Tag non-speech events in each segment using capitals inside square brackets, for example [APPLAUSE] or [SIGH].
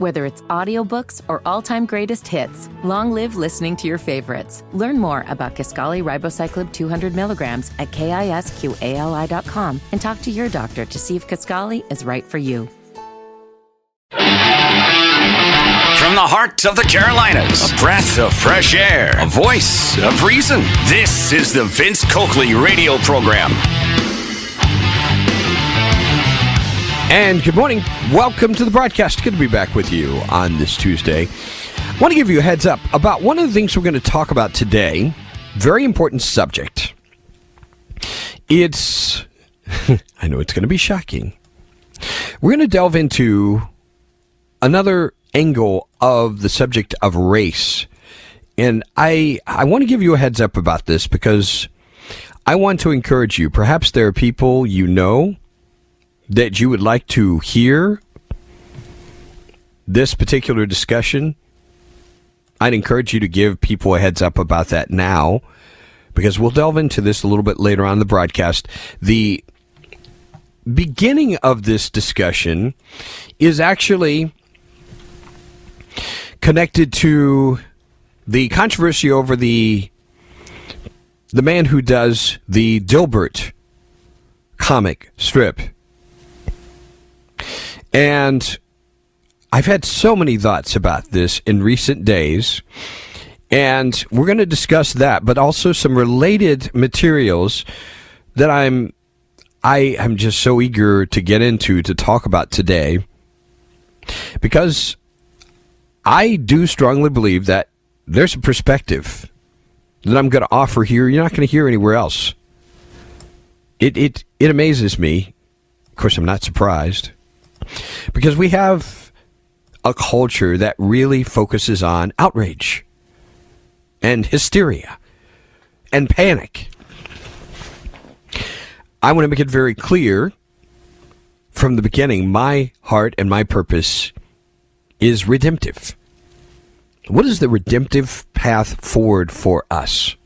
Whether it's audiobooks or all-time greatest hits, long live listening to your favorites. Learn more about Kisqali Ribociclib 200 milligrams at kisqali.com and talk to your doctor to see if Kaskali is right for you. From the heart of the Carolinas, a breath of fresh air, a voice of reason. This is the Vince Coakley radio program. And good morning. Welcome to the broadcast. Good to be back with you on this Tuesday. I want to give you a heads up about one of the things we're going to talk about today. Very important subject. It's, [LAUGHS] I know it's going to be shocking. We're going to delve into another angle of the subject of race. And I, I want to give you a heads up about this because I want to encourage you. Perhaps there are people you know that you would like to hear this particular discussion, I'd encourage you to give people a heads up about that now because we'll delve into this a little bit later on the broadcast. The beginning of this discussion is actually connected to the controversy over the the man who does the Dilbert comic strip and I've had so many thoughts about this in recent days. And we're going to discuss that, but also some related materials that I'm I am just so eager to get into to talk about today because I do strongly believe that there's a perspective that I'm going to offer here you're not going to hear anywhere else. It it it amazes me. Of course, I'm not surprised because we have a culture that really focuses on outrage and hysteria and panic. I want to make it very clear from the beginning my heart and my purpose is redemptive. What is the redemptive path forward for us?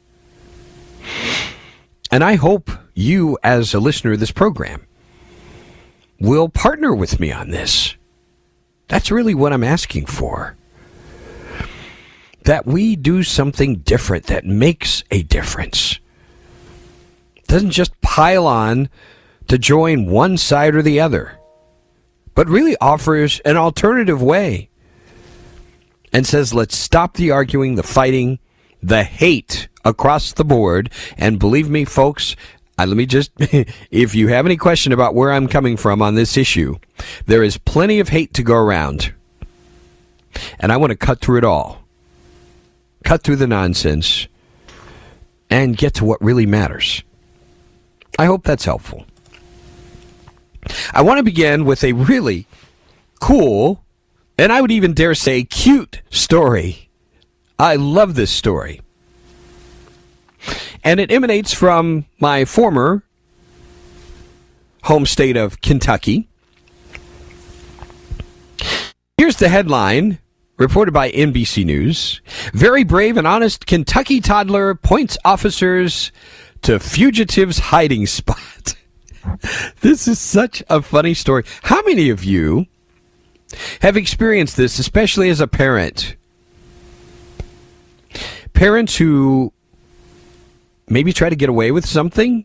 And I hope you, as a listener of this program, will partner with me on this. That's really what I'm asking for. That we do something different that makes a difference. Doesn't just pile on to join one side or the other, but really offers an alternative way and says, let's stop the arguing, the fighting, the hate across the board. And believe me, folks, let me just, [LAUGHS] if you have any question about where I'm coming from on this issue, there is plenty of hate to go around. And I want to cut through it all. Cut through the nonsense and get to what really matters. I hope that's helpful. I want to begin with a really cool, and I would even dare say cute story. I love this story and it emanates from my former home state of Kentucky. Here's the headline reported by NBC News. Very brave and honest Kentucky toddler points officers to fugitive's hiding spot. [LAUGHS] this is such a funny story. How many of you have experienced this, especially as a parent? Parents who maybe try to get away with something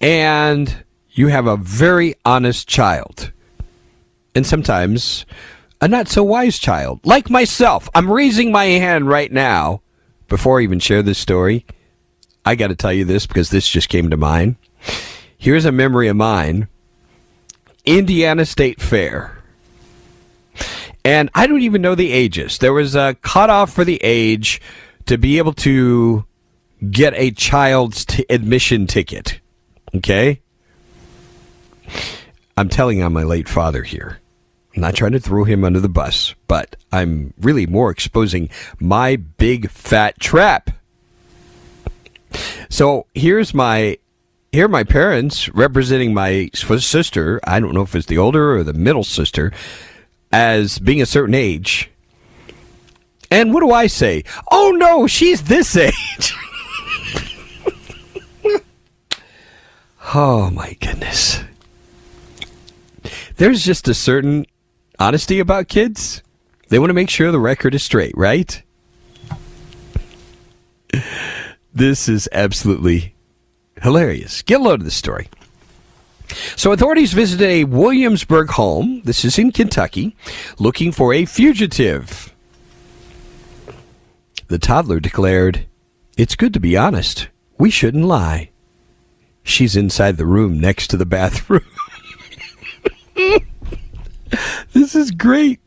and you have a very honest child. And sometimes a not so wise child, like myself. I'm raising my hand right now before I even share this story. I got to tell you this because this just came to mind. Here's a memory of mine Indiana State Fair. And I don't even know the ages. There was a cutoff for the age to be able to get a child's t- admission ticket. Okay? I'm telling on my late father here. I'm not trying to throw him under the bus, but I'm really more exposing my big fat trap. So here's my here my parents representing my sister. I don't know if it's the older or the middle sister, as being a certain age. And what do I say? Oh no, she's this [LAUGHS] age. Oh my goodness. There's just a certain honesty about kids They want to make sure the record is straight, right? This is absolutely hilarious. Get a load of this story. So, authorities visited a Williamsburg home, this is in Kentucky, looking for a fugitive. The toddler declared, It's good to be honest. We shouldn't lie. She's inside the room next to the bathroom. this is great.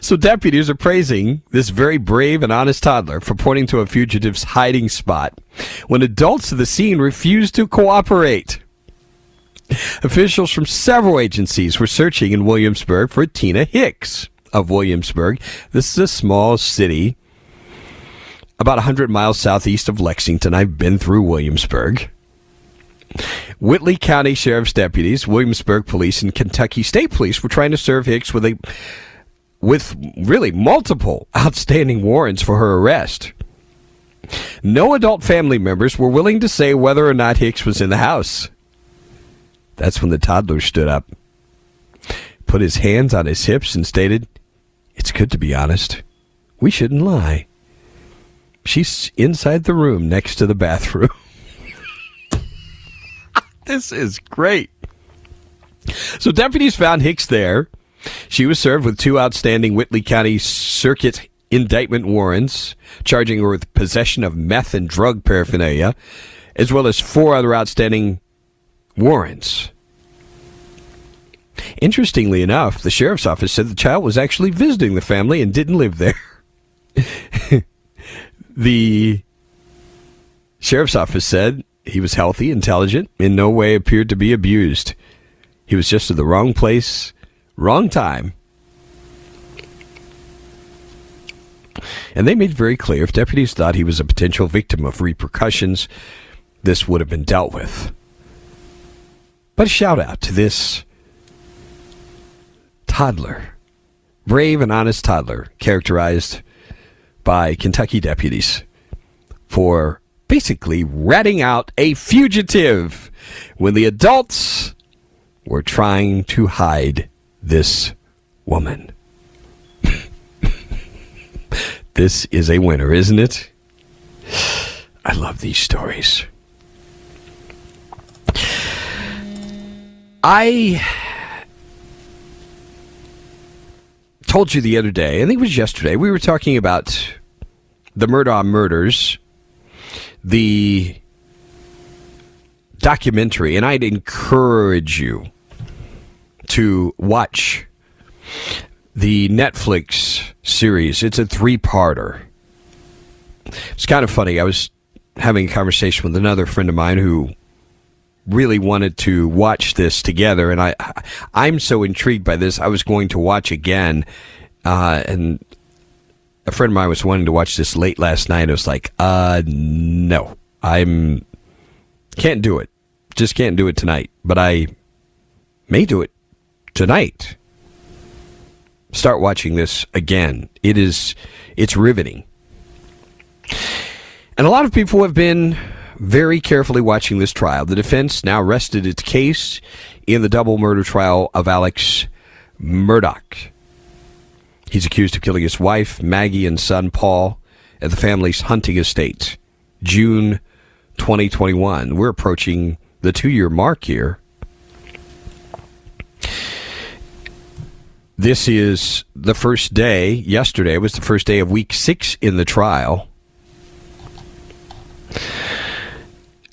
So deputies are praising this very brave and honest toddler for pointing to a fugitive's hiding spot when adults at the scene refused to cooperate. Officials from several agencies were searching in Williamsburg for Tina Hicks of Williamsburg. This is a small city about 100 miles southeast of Lexington. I've been through Williamsburg. Whitley County Sheriff's deputies, Williamsburg Police, and Kentucky State Police were trying to serve Hicks with a with really multiple [LAUGHS] outstanding warrants for her arrest. No adult family members were willing to say whether or not Hicks was in the house. That's when the toddler stood up, put his hands on his hips, and stated, It's good to be honest. We shouldn't lie. She's inside the room next to the bathroom. [LAUGHS] this is great. So deputies found Hicks there. She was served with two outstanding Whitley County Circuit indictment warrants, charging her with possession of meth and drug paraphernalia, as well as four other outstanding warrants. Interestingly enough, the sheriff's office said the child was actually visiting the family and didn't live there. [LAUGHS] the sheriff's office said he was healthy, intelligent, in no way appeared to be abused. He was just at the wrong place, wrong time. And they made very clear if deputies thought he was a potential victim of repercussions, this would have been dealt with. But a shout out to this toddler, brave and honest toddler, characterized by Kentucky deputies for basically ratting out a fugitive when the adults were trying to hide this woman. [LAUGHS] this is a winner, isn't it? I love these stories. I told you the other day, I think it was yesterday, we were talking about the Murdaugh murders, the documentary, and I'd encourage you to watch the Netflix series. It's a three parter. It's kind of funny. I was having a conversation with another friend of mine who really wanted to watch this together, and I I'm so intrigued by this. I was going to watch again, uh, and a friend of mine was wanting to watch this late last night. I was like, uh, no, I'm can't do it. Just can't do it tonight. But I may do it tonight. Start watching this again. It is it's riveting. And a lot of people have been very carefully watching this trial. The defense now rested its case in the double murder trial of Alex Murdaugh. He's accused of killing his wife, Maggie, and son, Paul, at the family's hunting estate, June 2021. We're approaching the two year mark here. This is the first day, yesterday was the first day of week six in the trial.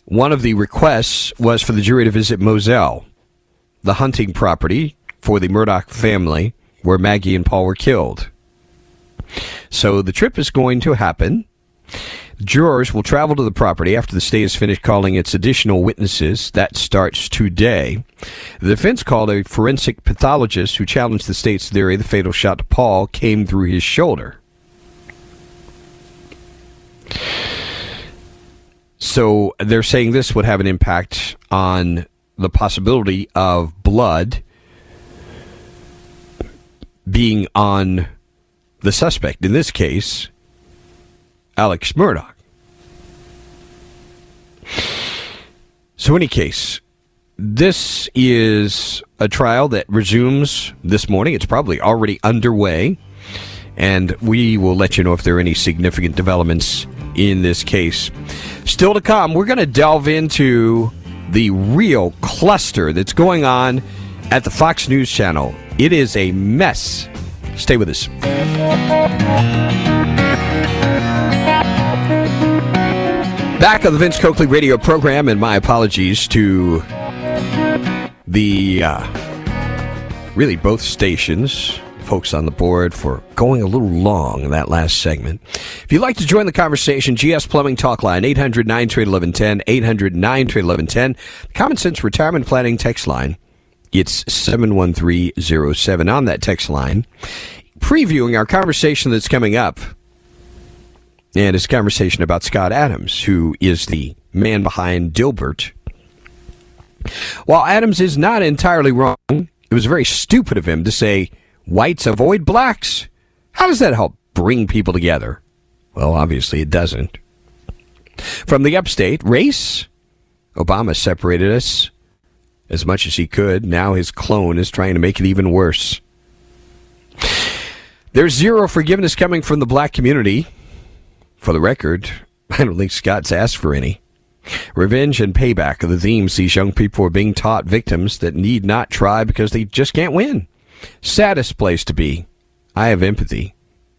One of the requests was for the jury to visit Moselle, the hunting property for the Murdaugh family where Maggie and Paul were killed. So the trip is going to happen. Jurors will travel to the property after the state has finished calling its additional witnesses. That starts today. The defense called a forensic pathologist who challenged the state's theory the fatal shot to Paul came through his shoulder. So they're saying this would have an impact on the possibility of blood being on the suspect. In this case, Alex Murdaugh. So, any case, this is a trial that resumes this morning. It's probably already underway. And we will let you know if there are any significant developments in this case. Still to come, we're going to delve into the real cluster that's going on at the Fox News Channel. It is a mess. Stay with us. Back on the Vince Coakley radio program, and my apologies to the uh, really both stations, folks on the board, for going a little long in that last segment. If you'd like to join the conversation, GS Plumbing Talk Line, 800 938 1110, 800 938 1110. Common Sense Retirement Planning text line, it's 71307 on that text line. Previewing our conversation that's coming up and it's a conversation about Scott Adams, who is the man behind Dilbert. While Adams is not entirely wrong, it was very stupid of him to say whites avoid blacks. How does that help bring people together? Well, obviously it doesn't. From the upstate, race? Obama separated us as much as he could. Now his clone is trying to make it even worse. There's zero forgiveness coming from the black community. For the record, [LAUGHS] I don't think Scott's asked for any. Revenge and payback are the themes these young people are being taught victims that need not try because they just can't win. Saddest place to be. I have empathy.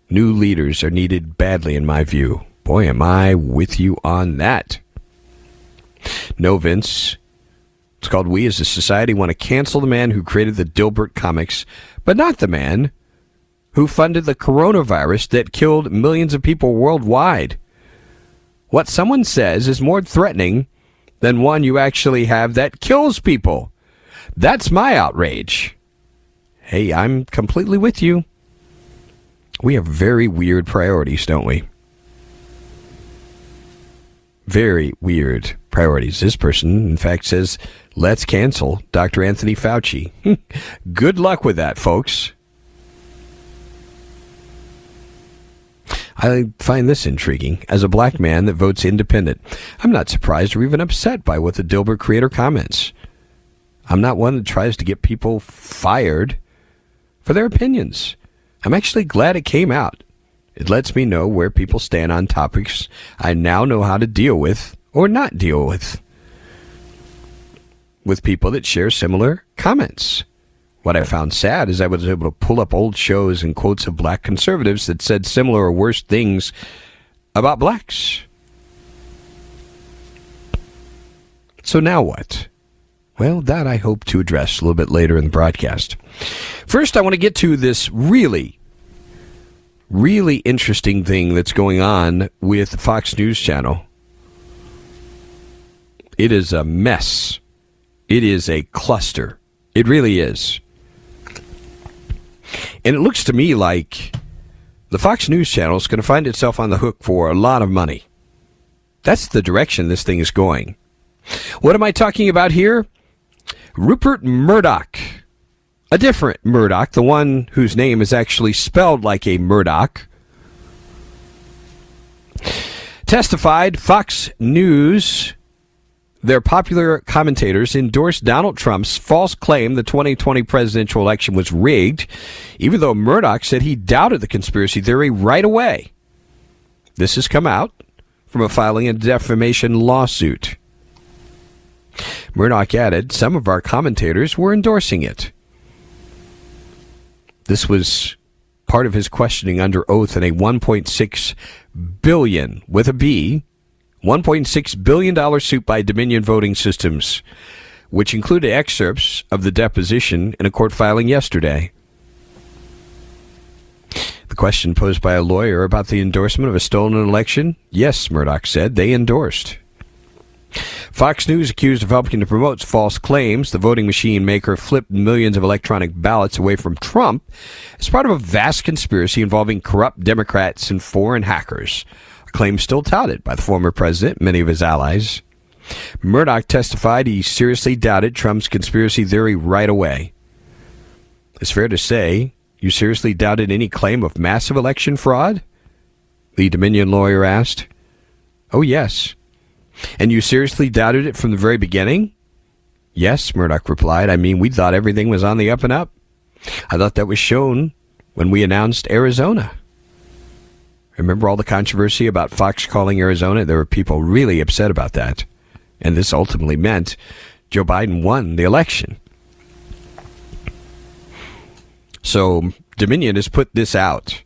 New leaders are needed badly, in my view. Boy, am I with you on that. No, Vince. It's called We as a Society want to cancel the man who created the Dilbert comics, but not the man who funded the coronavirus that killed millions of people worldwide. What someone says is more threatening than one you actually have that kills people. That's my outrage. Hey, I'm completely with you. We have very weird priorities, don't we? Very weird priorities. This person, in fact, says, let's cancel Dr. Anthony Fauci. [LAUGHS] Good luck with that, folks. I find this intriguing. As a black man that votes independent, I'm not surprised or even upset by what the Dilbert creator comments. I'm not one that tries to get people fired for their opinions. I'm actually glad it came out. It lets me know where people stand on topics I now know how to deal with or not deal with. With people that share similar comments. What I found sad is I was able to pull up old shows and quotes of black conservatives that said similar or worse things about blacks. So now what? Well, that I hope to address a little bit later in the broadcast. First, I want to get to this really, really interesting thing that's going on with Fox News Channel. It is a mess. It is a cluster. It really is. And it looks to me like the Fox News channel is going to find itself on the hook for a lot of money. That's the direction this thing is going. What am I talking about here? Rupert Murdoch. A different Murdoch, the one whose name is actually spelled like a Murdoch, testified Fox News their popular commentators endorsed Donald Trump's false claim the 2020 presidential election was rigged, even though Murdoch said he doubted the conspiracy theory right away. This has come out from a filing a defamation lawsuit. Murdoch added, Some of our commentators were endorsing it. This was part of his questioning under oath in a 1.6 billion with a B $1.6 billion suit by Dominion Voting Systems, which included excerpts of the deposition in a court filing yesterday. The question posed by a lawyer about the endorsement of a stolen election? Yes, Murdoch said, they endorsed. Fox News accused of helping to promote false claims the voting machine maker flipped millions of electronic ballots away from Trump as part of a vast conspiracy involving corrupt Democrats and foreign hackers a claim still touted by the former president, many of his allies. Murdoch testified he seriously doubted Trump's conspiracy theory right away. It's fair to say you seriously doubted any claim of massive election fraud? The Dominion lawyer asked. Oh, yes. And you seriously doubted it from the very beginning? Yes, Murdoch replied. I mean, we thought everything was on the up and up. I thought that was shown when we announced Arizona. Remember all the controversy about Fox calling Arizona? There were people really upset about that. And this ultimately meant Joe Biden won the election. So Dominion has put this out,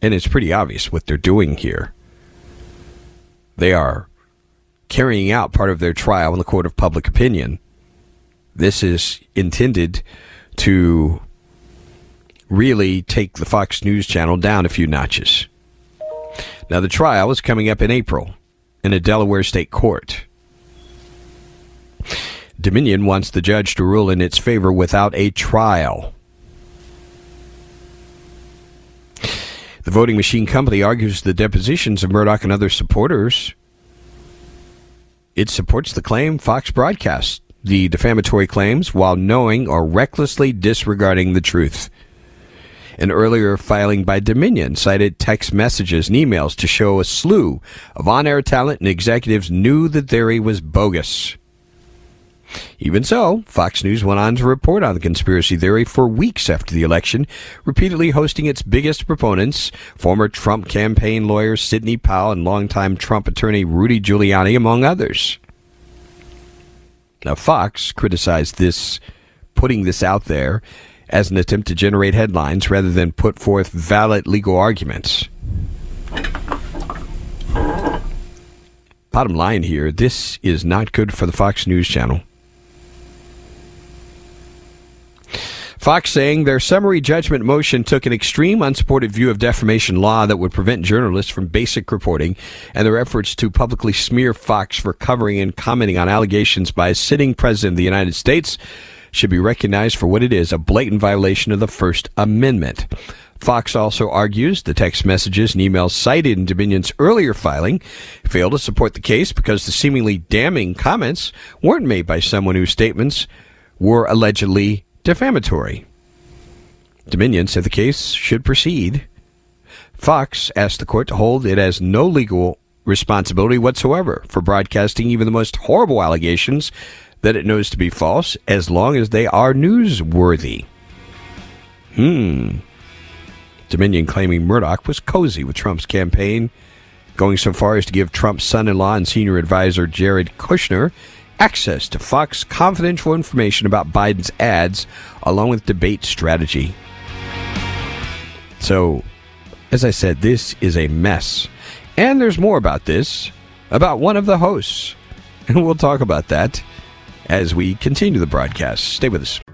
and it's pretty obvious what they're doing here. They are carrying out part of their trial in the court of public opinion. This is intended to really take the Fox News channel down a few notches. Now, the trial is coming up in April in a Delaware state court. Dominion wants the judge to rule in its favor without a trial. The voting machine company argues the depositions of Murdoch and other supporters. It supports the claim Fox broadcast the defamatory claims while knowing or recklessly disregarding the truth. An earlier filing by Dominion cited text messages and emails to show a slew of on air talent and executives knew the theory was bogus. Even so, Fox News went on to report on the conspiracy theory for weeks after the election, repeatedly hosting its biggest proponents, former Trump campaign lawyer Sidney Powell and longtime Trump attorney Rudy Giuliani, among others. Now, Fox criticized this, putting this out there as an attempt to generate headlines rather than put forth valid legal arguments. Bottom line here this is not good for the Fox News channel. Fox saying their summary judgment motion took an extreme unsupported view of defamation law that would prevent journalists from basic reporting and their efforts to publicly smear Fox for covering and commenting on allegations by a sitting president of the United States should be recognized for what it is a blatant violation of the First Amendment. Fox also argues the text messages and emails cited in Dominion's earlier filing fail to support the case because the seemingly damning comments weren't made by someone whose statements were allegedly defamatory. Dominion said the case should proceed. Fox asked the court to hold it has no legal responsibility whatsoever for broadcasting even the most horrible allegations that it knows to be false as long as they are newsworthy. Hmm. Dominion claiming Murdoch was cozy with Trump's campaign, going so far as to give Trump's son in law and senior advisor Jared Kushner access to Fox confidential information about Biden's ads, along with debate strategy. So, as I said, this is a mess. And there's more about this, about one of the hosts. And we'll talk about that as we continue the broadcast. Stay with us.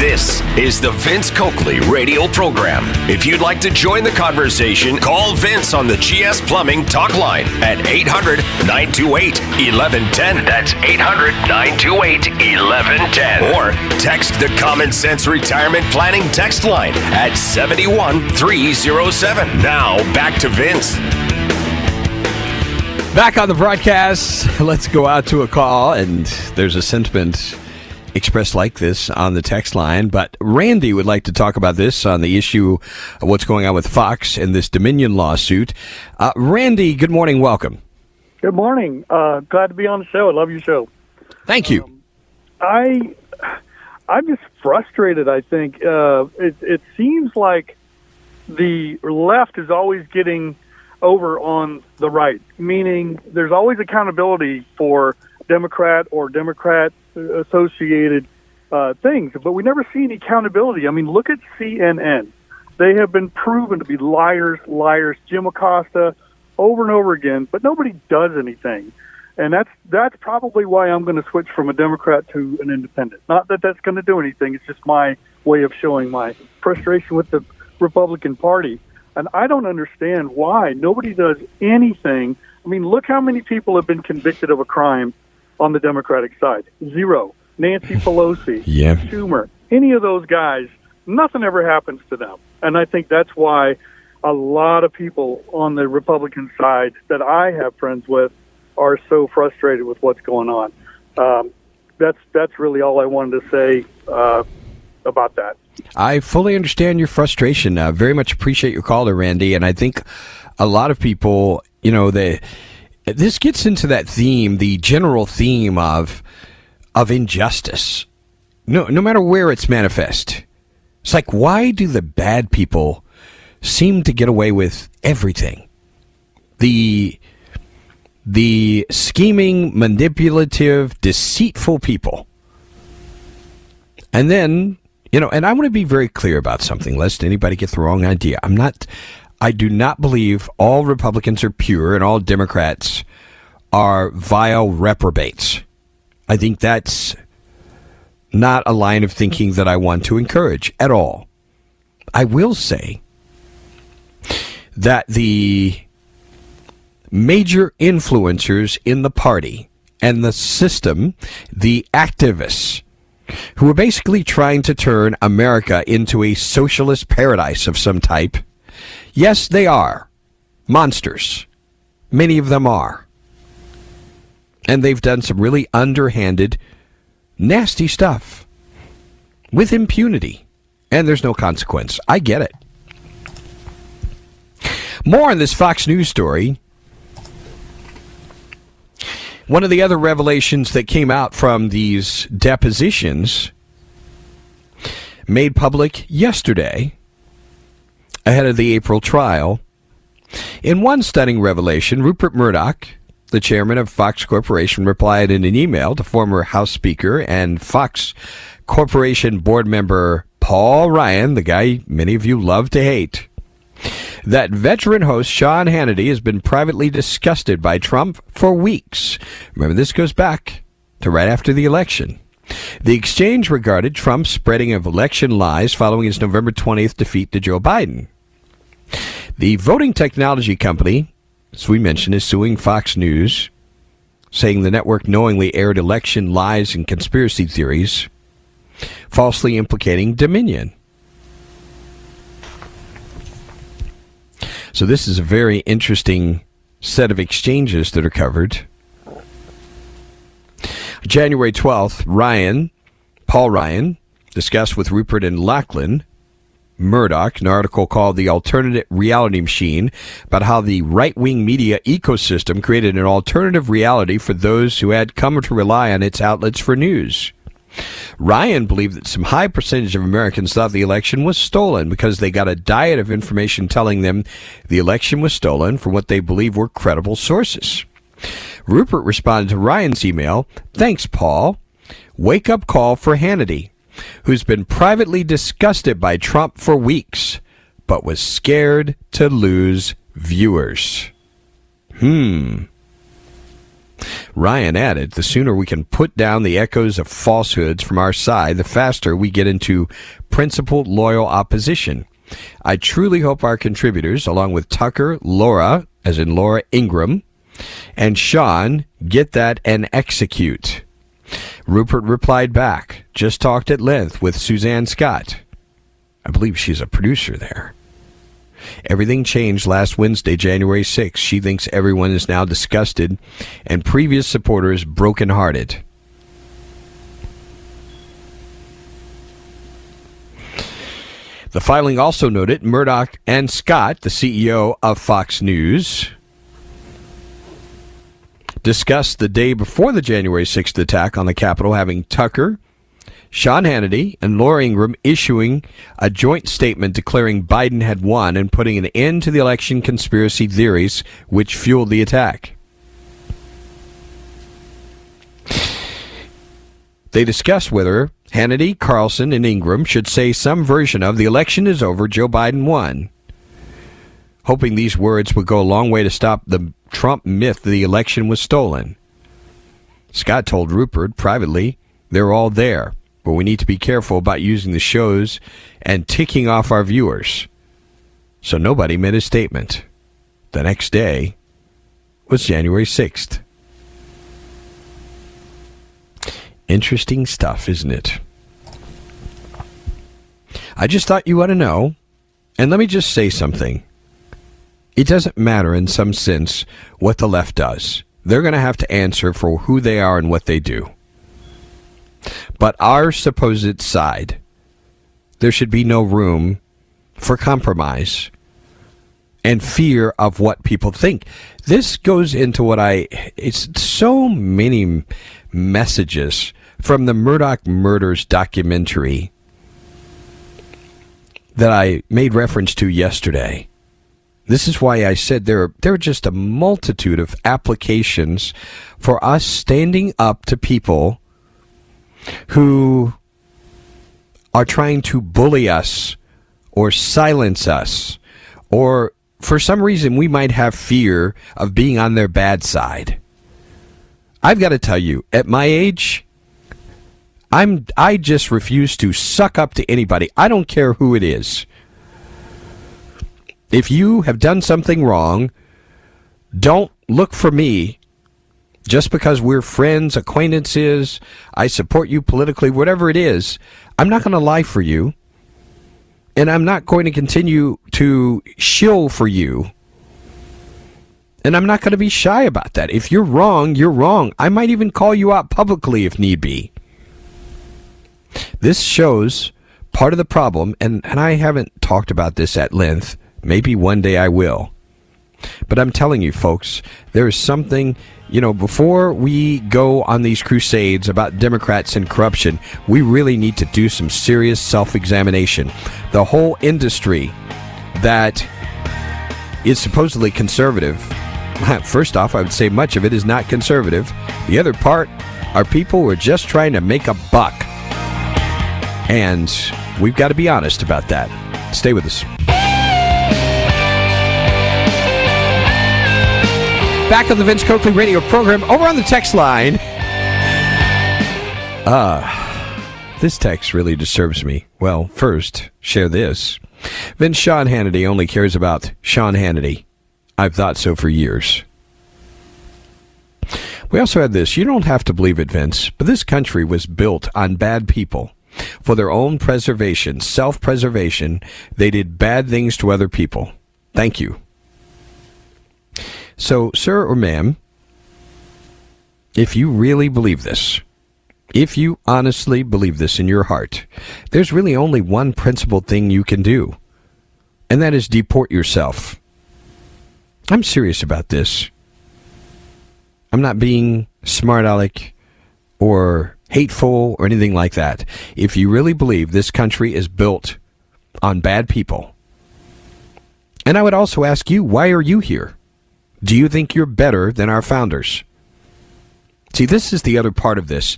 This is the Vince Coakley radio program. If you'd like to join the conversation, call Vince on the GS Plumbing talk line at 800 928 1110. That's 800 928 1110. Or text the Common Sense Retirement Planning text line at 71307. Now back to Vince. Back on the broadcast, let's go out to a call, and there's a sentiment expressed like this on the text line, but Randy would like to talk about this on the issue of what's going on with Fox and this Dominion lawsuit. Uh, Randy, good morning. Welcome. Good morning. Uh, glad to be on the show. I love your show. Thank you. Um, I I'm just frustrated. I think uh, it, it seems like the left is always getting over on the right, meaning there's always accountability for Democrat or Democrat associated uh, things, but we never see any accountability. I mean, look at CNN. They have been proven to be liars, liars. Jim Acosta, over and over again, but nobody does anything, and that's that's probably why I'm going to switch from a Democrat to an independent. Not that that's going to do anything. It's just my way of showing my frustration with the Republican Party, and I don't understand why nobody does anything. I mean, look how many people have been convicted of a crime on the Democratic side. Zero. Nancy [LAUGHS] Pelosi, yeah. Schumer, any of those guys, nothing ever happens to them. And I think that's why a lot of people on the Republican side that I have friends with are so frustrated with what's going on. Um, that's that's really all I wanted to say uh, about that. I fully understand your frustration. Uh, very much appreciate your call there, Randy. And I think a lot of people, you know, they this gets into that theme, the general theme of of injustice. No, no matter where it's manifest, it's like why do the bad people seem to get away with everything? The the scheming, manipulative, deceitful people. And then, you know, and I want to be very clear about something, lest anybody get the wrong idea. I'm not, I do not believe all Republicans are pure and all Democrats are vile reprobates. I think that's not a line of thinking that I want to encourage at all. I will say that the major influencers in the party and the system, the activists, who are basically trying to turn America into a socialist paradise of some type. Yes, they are monsters. Many of them are. And they've done some really underhanded, nasty stuff with impunity. And there's no consequence. I get it. More on this Fox News story one of the other revelations that came out from these depositions made public yesterday ahead of the April trial. In one stunning revelation, Rupert Murdoch, the chairman of Fox Corporation, replied in an email to former House Speaker and Fox Corporation board member Paul Ryan, the guy many of you love to hate that veteran host Sean Hannity has been privately disgusted by Trump for weeks. Remember, this goes back to right after the election. The exchange regarded Trump's spreading of election lies following his November 20th defeat to Joe Biden. The voting technology company, as we mentioned, is suing Fox News, saying the network knowingly aired election lies and conspiracy theories, falsely implicating Dominion. So this is a very interesting set of exchanges that are covered. January 12th, Ryan, Paul Ryan, discussed with Rupert and Lachlan Murdoch an article called The Alternative Reality Machine about how the right wing media ecosystem created an alternative reality for those who had come to rely on its outlets for news. Ryan believed that some high percentage of Americans thought the election was stolen because they got a diet of information telling them the election was stolen from what they believe were credible sources. Rupert responded to Ryan's email, Thanks, Paul. Wake up call for Hannity, who's been privately disgusted by Trump for weeks, but was scared to lose viewers. Hmm. Ryan added, the sooner we can put down the echoes of falsehoods from our side, the faster we get into principled, loyal opposition. I truly hope our contributors, along with Tucker, Laura, as in Laura Ingraham, and Sean, get that and execute. Rupert replied back, just talked at length with Suzanne Scott. I believe she's a producer there. Everything changed last Wednesday, January 6th. She thinks everyone is now disgusted and previous supporters brokenhearted. The filing also noted Murdoch and Scott, the CEO of Fox News, discussed the day before the January 6th attack on the Capitol having Tucker, Sean Hannity and Laura Ingraham issuing a joint statement declaring Biden had won and putting an end to the election conspiracy theories which fueled the attack. They discussed whether Hannity, Carlson, and Ingraham should say some version of the election is over, Joe Biden won, hoping these words would go a long way to stop the Trump myth the election was stolen. Scott told Rupert privately they're all there but we need to be careful about using the shows and ticking off our viewers. So nobody made a statement. The next day was January 6th. Interesting stuff, isn't it? I just thought you ought to know. And let me just say something. It doesn't matter in some sense what the left does. They're going to have to answer for who they are and what they do. but our supposed side. There should be no room for compromise and fear of what people think. This goes into what I, it's so many messages from the Murdaugh Murders documentary that I made reference to yesterday. This is why I said there, are, there are just a multitude of applications for us standing up to people who are trying to bully us or silence us or for some reason we might have fear of being on their bad side. I've got to tell you, at my age, I'm I just refuse to suck up to anybody. I don't care who it is. If you have done something wrong, don't look for me just because we're friends, acquaintances, I support you politically, whatever it is. I'm not going to lie for you. And I'm not going to continue to shill for you. And I'm not going to be shy about that. If you're wrong, you're wrong. I might even call you out publicly if need be. This shows part of the problem, and, and I haven't talked about this at length. Maybe one day I will. But I'm telling you, folks, there is something, you know, before we go on these crusades about Democrats and corruption, we really need to do some serious self examination. The whole industry that is supposedly conservative, [LAUGHS] first off, I would say much of it is not conservative. The other part are people who are just trying to make a buck. And we've got to be honest about that. Stay with us. Back on the Vince Coakley radio program, over on the text line. Ah, uh, this text really disturbs me. Well, first, share this. Vince Sean Hannity only cares about Sean Hannity. I've thought so for years. We also had this. You don't have to believe it, Vince, but this country was built on bad people. For their own preservation, self preservation, they did bad things to other people. Thank you. So, sir or ma'am, if you really believe this, if you honestly believe this in your heart, there's really only one principled thing you can do, and that is deport yourself. I'm serious about this. I'm not being smart aleck or hateful or anything like that. If you really believe this country is built on bad people, and I would also ask you, why are you here? Do you think you're better than our founders? See, this is the other part of this.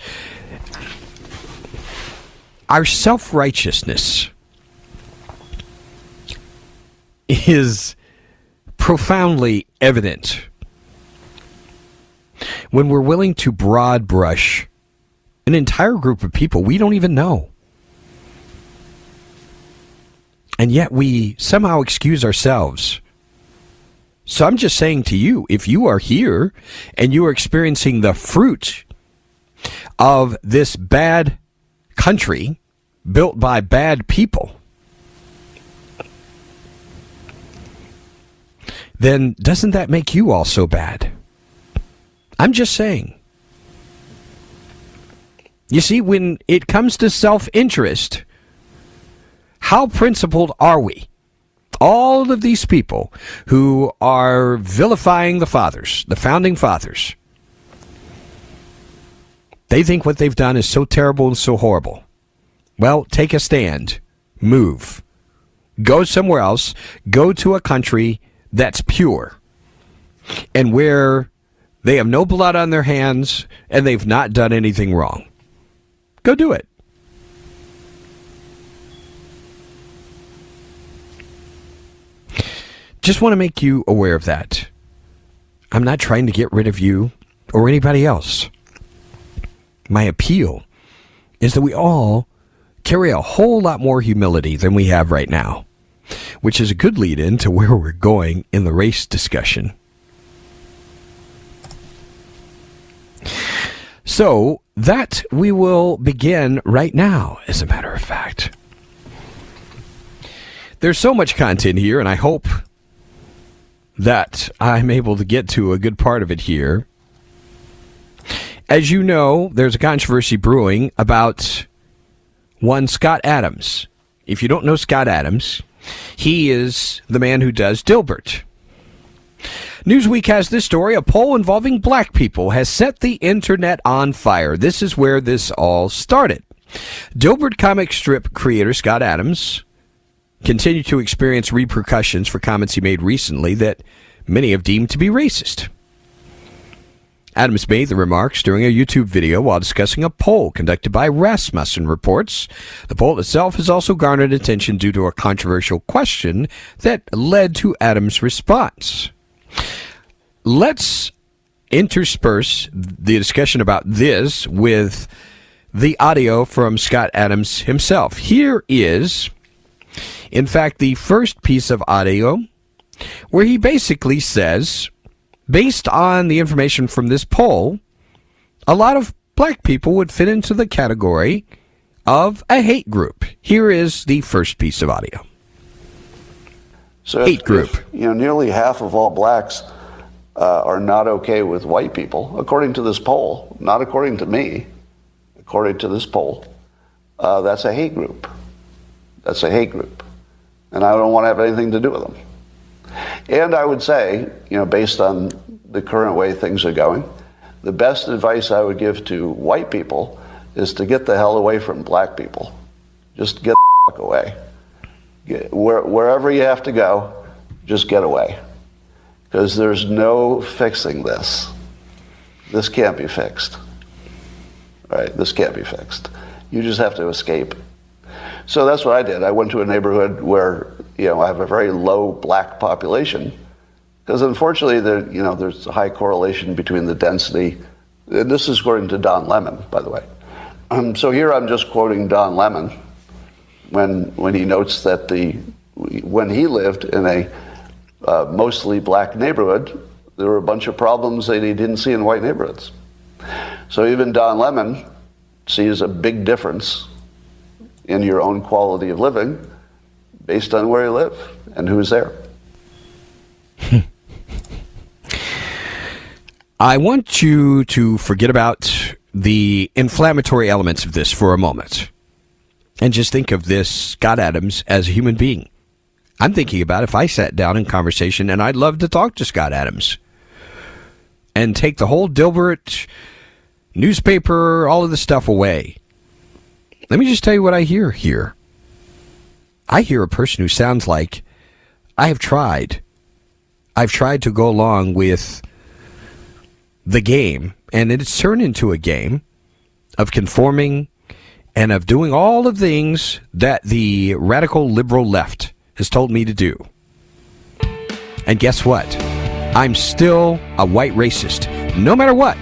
Our self righteousness is profoundly evident when we're willing to broad brush an entire group of people we don't even know. And yet we somehow excuse ourselves so I'm just saying to you, if you are here and you are experiencing the fruit of this bad country built by bad people, then doesn't that make you also bad? I'm just saying. You see, when it comes to self interest, how principled are we? All of these people who are vilifying the fathers, the founding fathers, they think what they've done is so terrible and so horrible. Well, take a stand, move, go somewhere else, go to a country that's pure and where they have no blood on their hands and they've not done anything wrong. Go do it. Just want to make you aware of that. I'm not trying to get rid of you or anybody else. My appeal is that we all carry a whole lot more humility than we have right now, which is a good lead in to where we're going in the race discussion. So, that we will begin right now, as a matter of fact. There's so much content here, and I hope that I'm able to get to a good part of it here. As you know, there's a controversy brewing about one Scott Adams. If you don't know Scott Adams, he is the man who does Dilbert. Newsweek has this story. A poll involving black people has set the internet on fire. This is where this all started. Dilbert comic strip creator Scott Adams continued to experience repercussions for comments he made recently that many have deemed to be racist. Adams made the remarks during a YouTube video while discussing a poll conducted by Rasmussen Reports. The poll itself has also garnered attention due to a controversial question that led to Adams' response. Let's intersperse the discussion about this with the audio from Scott Adams himself. Here is, in fact, the first piece of audio where he basically says based on the information from this poll, a lot of black people would fit into the category of a hate group. Here is the first piece of audio. So hate if, group. If, you know, nearly half of all blacks uh, are not okay with white people, according to this poll. Not according to me, according to this poll. Uh, that's a hate group. That's a hate group, and I don't want to have anything to do with them. And I would say, you know, based on the current way things are going, the best advice I would give to white people is to get the hell away from black people. Just get the fuck away. Get, where, wherever you have to go, just get away. Because there's no fixing this. This can't be fixed. Right? This can't be fixed. You just have to escape. So that's what I did. I went to a neighborhood where you know, I have a very low black population. Because unfortunately, there, you know, there's a high correlation between the density. And this is according to Don Lemon, by the way. Um, so here I'm just quoting Don Lemon when, when he notes that the, when he lived in a uh, mostly black neighborhood, there were a bunch of problems that he didn't see in white neighborhoods. So even Don Lemon sees a big difference in your own quality of living based on where you live and who's there. [LAUGHS] I want you to forget about the inflammatory elements of this for a moment and just think of this Scott Adams as a human being. I'm thinking about if I sat down in conversation and I'd love to talk to Scott Adams and take the whole Dilbert newspaper, all of the stuff away. Let me just tell you what I hear here. I hear a person who sounds like I have tried. I've tried to go along with the game, and it's turned into a game of conforming and of doing all the things that the radical liberal left has told me to do. And guess what? I'm still a white racist, no matter what.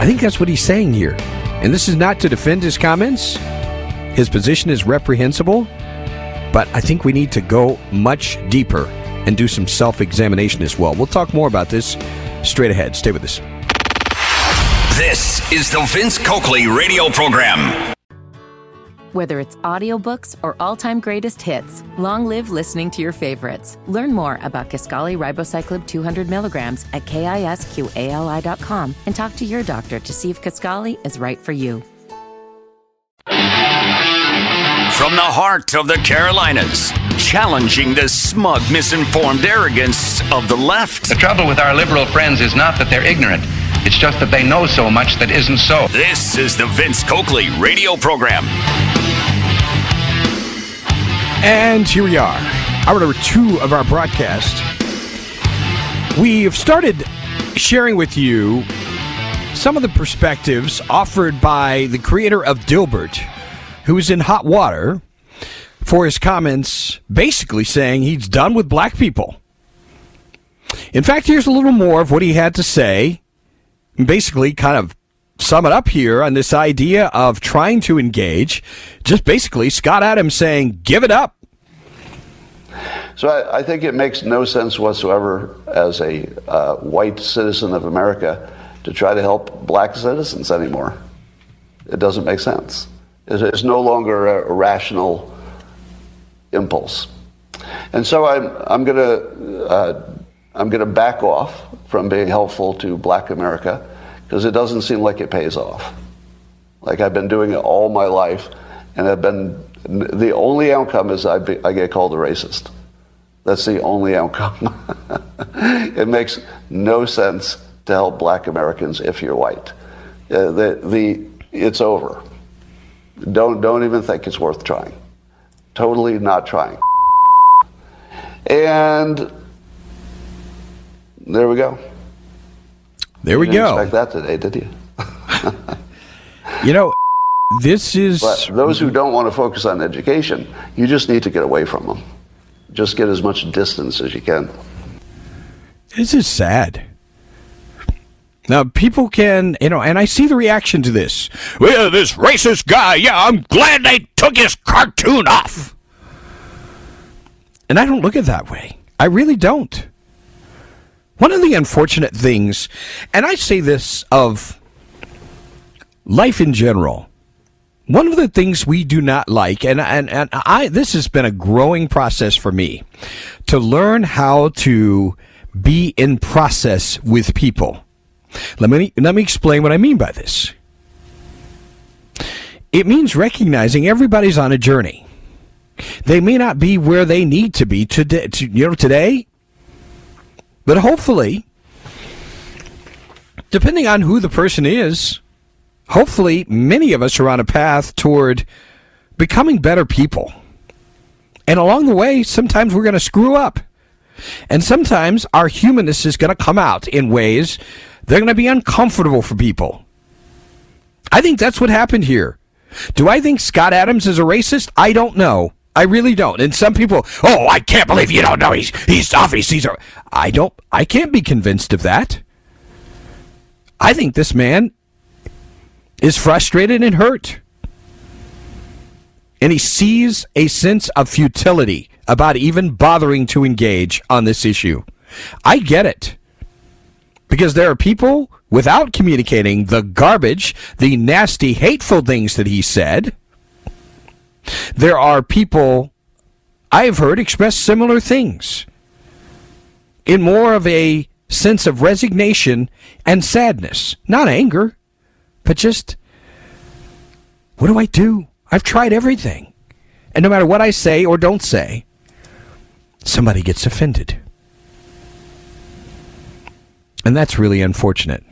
I think that's what he's saying here. And this is not to defend his comments. His position is reprehensible, but I think we need to go much deeper and do some self examination as well. We'll talk more about this straight ahead. Stay with us. This is the Vince Coakley radio program. Whether it's audiobooks or all-time greatest hits, long live listening to your favorites. Learn more about Kisqali Ribociclib 200 milligrams at kisqali.com and talk to your doctor to see if Kisqali is right for you. From the heart of the Carolinas, challenging the smug, misinformed arrogance of the left. The trouble with our liberal friends is not that they're ignorant. It's just that they know so much that isn't so. This is the Vince Coakley radio program. And here we are, hour number two of our broadcast. We have started sharing with you some of the perspectives offered by the creator of Dilbert who is in hot water for his comments basically saying he's done with black people. In fact, here's a little more of what he had to say. Basically, kind of sum it up here on this idea of trying to engage. Just basically, Scott Adams saying, give it up. So I, I think it makes no sense whatsoever as a uh, white citizen of America to try to help black citizens anymore. It doesn't make sense It is no longer a, rational impulse. And so I'm, I'm going to uh, I'm going to back off from being helpful to black America because it doesn't seem like it pays off. Like I've been doing it all my life, and I've been the only outcome is I, be, I get called a racist. That's the only outcome. [LAUGHS] it makes no sense to help black Americans if you're white. Uh, the, the, it's over. Don't, don't even think it's worth trying. Totally not trying. And there we go. There we you go. Expect that today, did you? you know, this is. But those who don't want to focus on education, you just need to get away from them. Just get as much distance as you can. This is sad. Now, people can, you know, and I see the reaction to this. Well, this racist guy, yeah, I'm glad they took his cartoon off. And I don't look at it that way. I really don't. One of the unfortunate things, and I say this of life in general, one of the things we do not like, and, and, and I, this has been a growing process for me to learn how to be in process with people. Let me, let me explain what I mean by this. It means recognizing everybody's on a journey. They may not be where they need to be today, to, you know, today, but hopefully, depending on who the person is, hopefully many of us are on a path toward becoming better people. And along the way, sometimes we're going to screw up. And sometimes our humanness is going to come out in ways that are going to be uncomfortable for people. I think that's what happened here. Do I think Scott Adams is a racist? I don't know. I really don't. And some people, oh, I can't believe you don't know. He's he's obviously he's a. I don't. I can't be convinced of that. I think this man is frustrated and hurt, and he sees a sense of futility about even bothering to engage on this issue. I get it because there are people without communicating the garbage, the nasty, hateful things that he said there are people I've heard express similar things in more of a sense of resignation and sadness. Not anger, but just, what do I do? I've tried everything. And no matter what I say or don't say, somebody gets offended. And that's really unfortunate.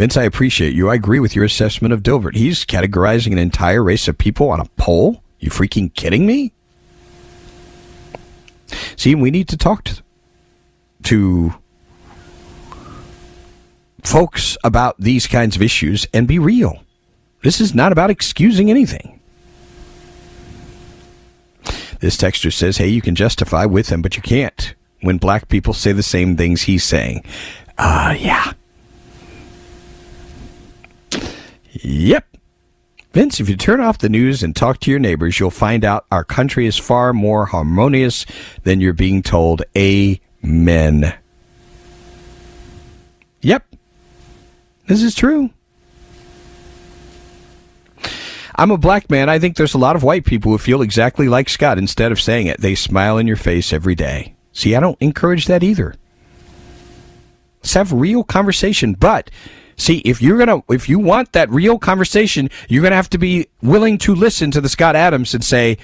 Vince, I appreciate you. I agree with your assessment of Dilbert. He's categorizing an entire race of people on a poll. You freaking kidding me? See, we need to talk to, to folks about these kinds of issues and be real. This is not about excusing anything. This texter says, hey, you can justify with him, but you can't when black people say the same things he's saying. Uh, yeah. Yep. Vince, if you turn off the news and talk to your neighbors, you'll find out our country is far more harmonious than you're being told. Amen. Yep. This is true. I'm a black man. I think there's a lot of white people who feel exactly like Scott. Instead of saying it, they smile in your face every day. See, I don't encourage that either. Let's have real conversation. But See, if you're gonna, if you want that real conversation, you're gonna have to be willing to listen to the Scott Adams and say,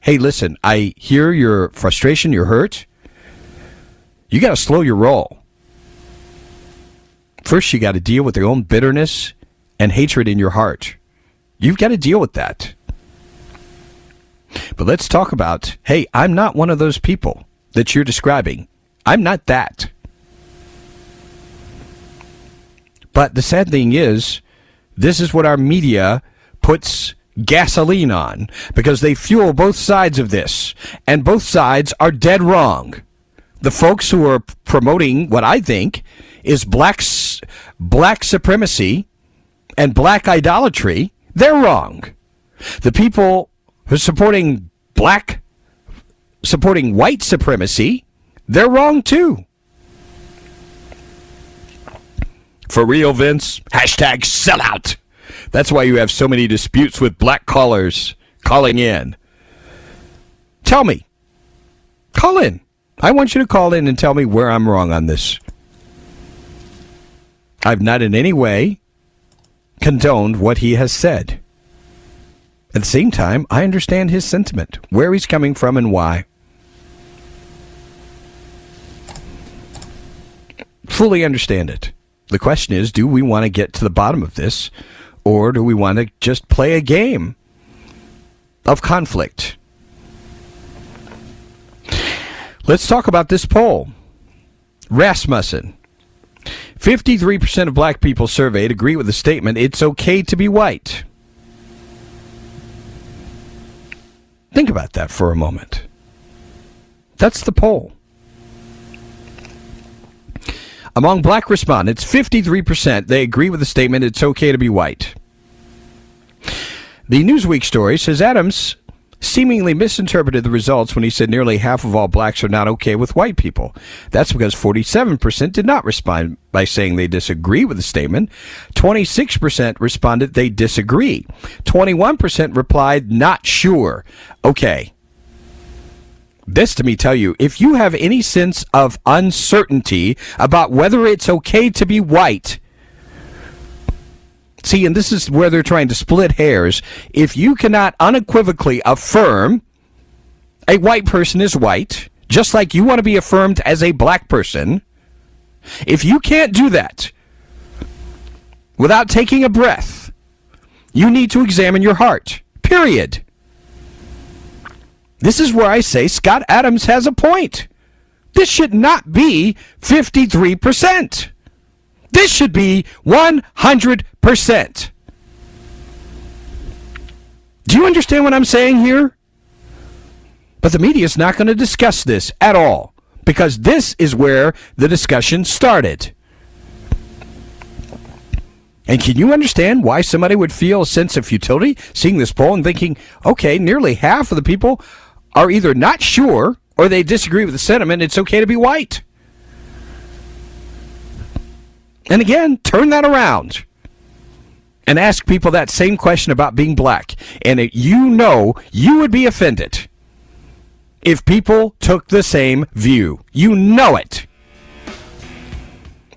"Hey, listen, I hear your frustration, your hurt. You got to slow your roll. First, you got to deal with your own bitterness and hatred in your heart. You've got to deal with that." But let's talk about, hey, I'm not one of those people that you're describing. I'm not that. But the sad thing is, this is what our media puts gasoline on because they fuel both sides of this, and both sides are dead wrong. The folks who are promoting what I think is black black supremacy and black idolatry, they're wrong. The people who are supporting black supporting white supremacy, they're wrong too. For real, Vince? Hashtag sellout. That's why you have so many disputes with black callers calling in. Tell me. Call in. I want you to call in and tell me where I'm wrong on this. I've not in any way condoned what he has said. At the same time, I understand his sentiment, where he's coming from and why. Fully understand it. The question is do we want to get to the bottom of this, or do we want to just play a game of conflict? Let's talk about this poll. Rasmussen. 53% of black people surveyed agree with the statement, it's okay to be white. Think about that for a moment. That's the poll. Among black respondents, 53% they agree with the statement it's okay to be white. The Newsweek story says Adams seemingly misinterpreted the results when he said nearly half of all blacks are not okay with white people. That's because 47% did not respond by saying they disagree with the statement. 26% responded they disagree. 21% replied not sure. Okay. This to me tell you, if you have any sense of uncertainty about whether it's okay to be white, See, and this is where they're trying to split hairs. If you cannot unequivocally affirm a white person is white, just like you want to be affirmed as a black person, if you can't do that without taking a breath, you need to examine your heart. Period. This is where I say Scott Adams has a point. This should not be 53%. This should be 100%. Do you understand what I'm saying here? But the media is not going to discuss this at all because this is where the discussion started. And can you understand why somebody would feel a sense of futility seeing this poll and thinking, okay, nearly half of the people are either not sure or they disagree with the sentiment, it's okay to be white? And again, turn that around and ask people that same question about being black. And it, you know you would be offended if people took the same view. You know it.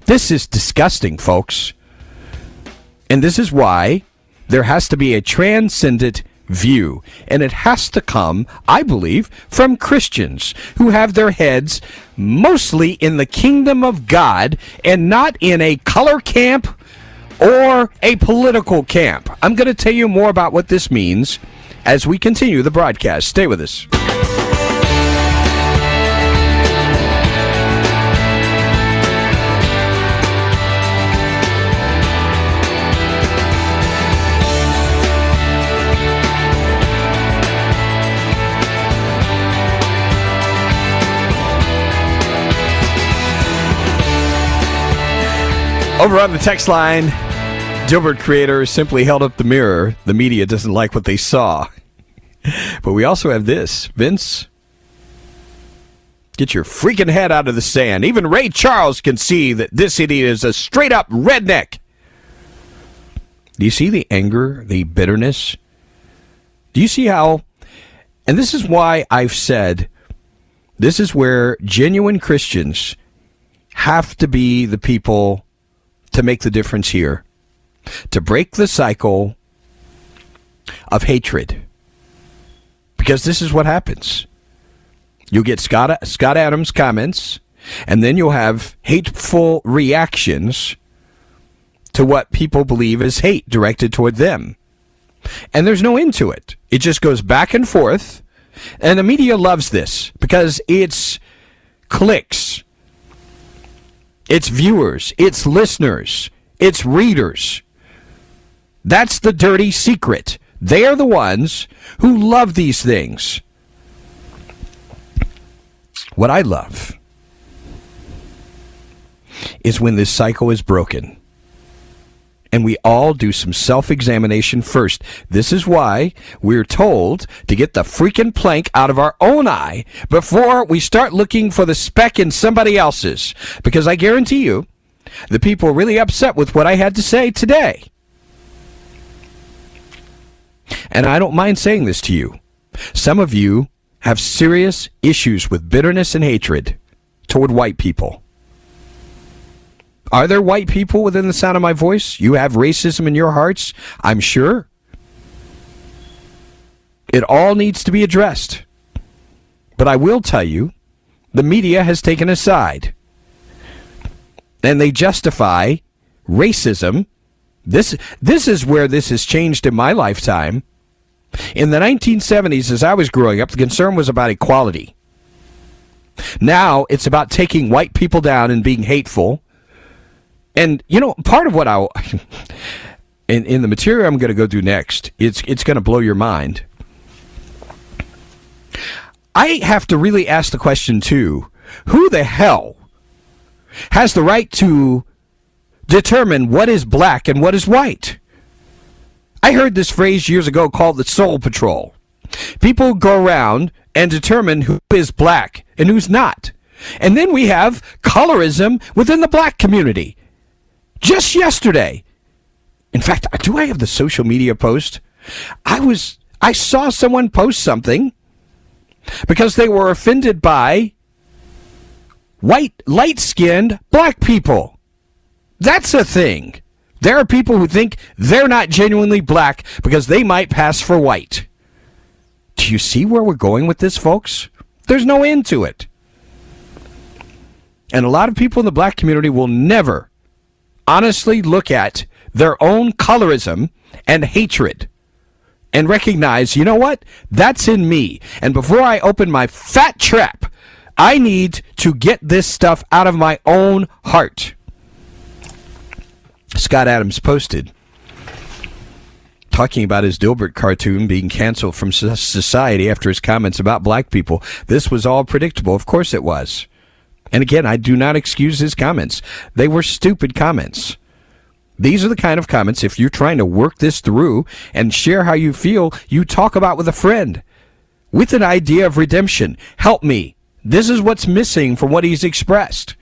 This is disgusting, folks. And this is why there has to be a transcendent view. And it has to come, I believe, from Christians who have their heads mostly in the kingdom of God and not in a color camp or a political camp. I'm going to tell you more about what this means as we continue the broadcast. Stay with us. Over on the text line, Dilbert creator simply held up the mirror. The media doesn't like what they saw. [LAUGHS] But we also have this. Vince, get your freaking head out of the sand. Even Ray Charles can see that this idiot is a straight up redneck. Do you see the anger, the bitterness? Do you see how? And this is why I've said this is where genuine Christians have to be the people to make the difference here, to break the cycle of hatred. Because this is what happens. You'll get Scott, Scott Adams' comments, and then you'll have hateful reactions to what people believe is hate directed toward them. And there's no end to it. It just goes back and forth. And the media loves this because it's clicks its viewers, its listeners, its readers. That's the dirty secret. They are the ones who love these things. What I love is when this cycle is broken and we all do some self examination first. This is why we're told to get the freaking plank out of our own eye before we start looking for the speck in somebody else's. Because I guarantee you, the people are really upset with what I had to say today. And I don't mind saying this to you. Some of you have serious issues with bitterness and hatred toward white people. Are there white people within the sound of my voice? You have racism in your hearts? I'm sure. It all needs to be addressed. But I will tell you, the media has taken a side. And they justify racism. This, this is where this has changed in my lifetime. In the 1970s, as I was growing up, the concern was about equality. Now it's about taking white people down and being hateful and you know, part of what I [LAUGHS] in in the material I'm going to go through next, it's it's going to blow your mind. I have to really ask the question too: Who the hell has the right to determine what is black and what is white? I heard this phrase years ago called the Soul Patrol. People go around and determine who is black and who's not. And then we have colorism within the black community. Just yesterday. In fact, do I have the social media post? I was I saw someone post something because they were offended by white light-skinned black people. That's a thing. There are people who think they're not genuinely black because they might pass for white. Do you see where we're going with this, folks? There's no end to it. And a lot of people in the black community will never honestly look at their own colorism and hatred and recognize, you know what? That's in me. And before I open my fat trap, I need to get this stuff out of my own heart. Scott Adams posted talking about his Dilbert cartoon being canceled from society after his comments about black people. This was all predictable. Of course it was. And again, I do not excuse his comments. They were stupid comments. These are the kind of comments, if you're trying to work this through and share how you feel, you talk about with a friend with an idea of redemption. Help me. This is what's missing from what he's expressed.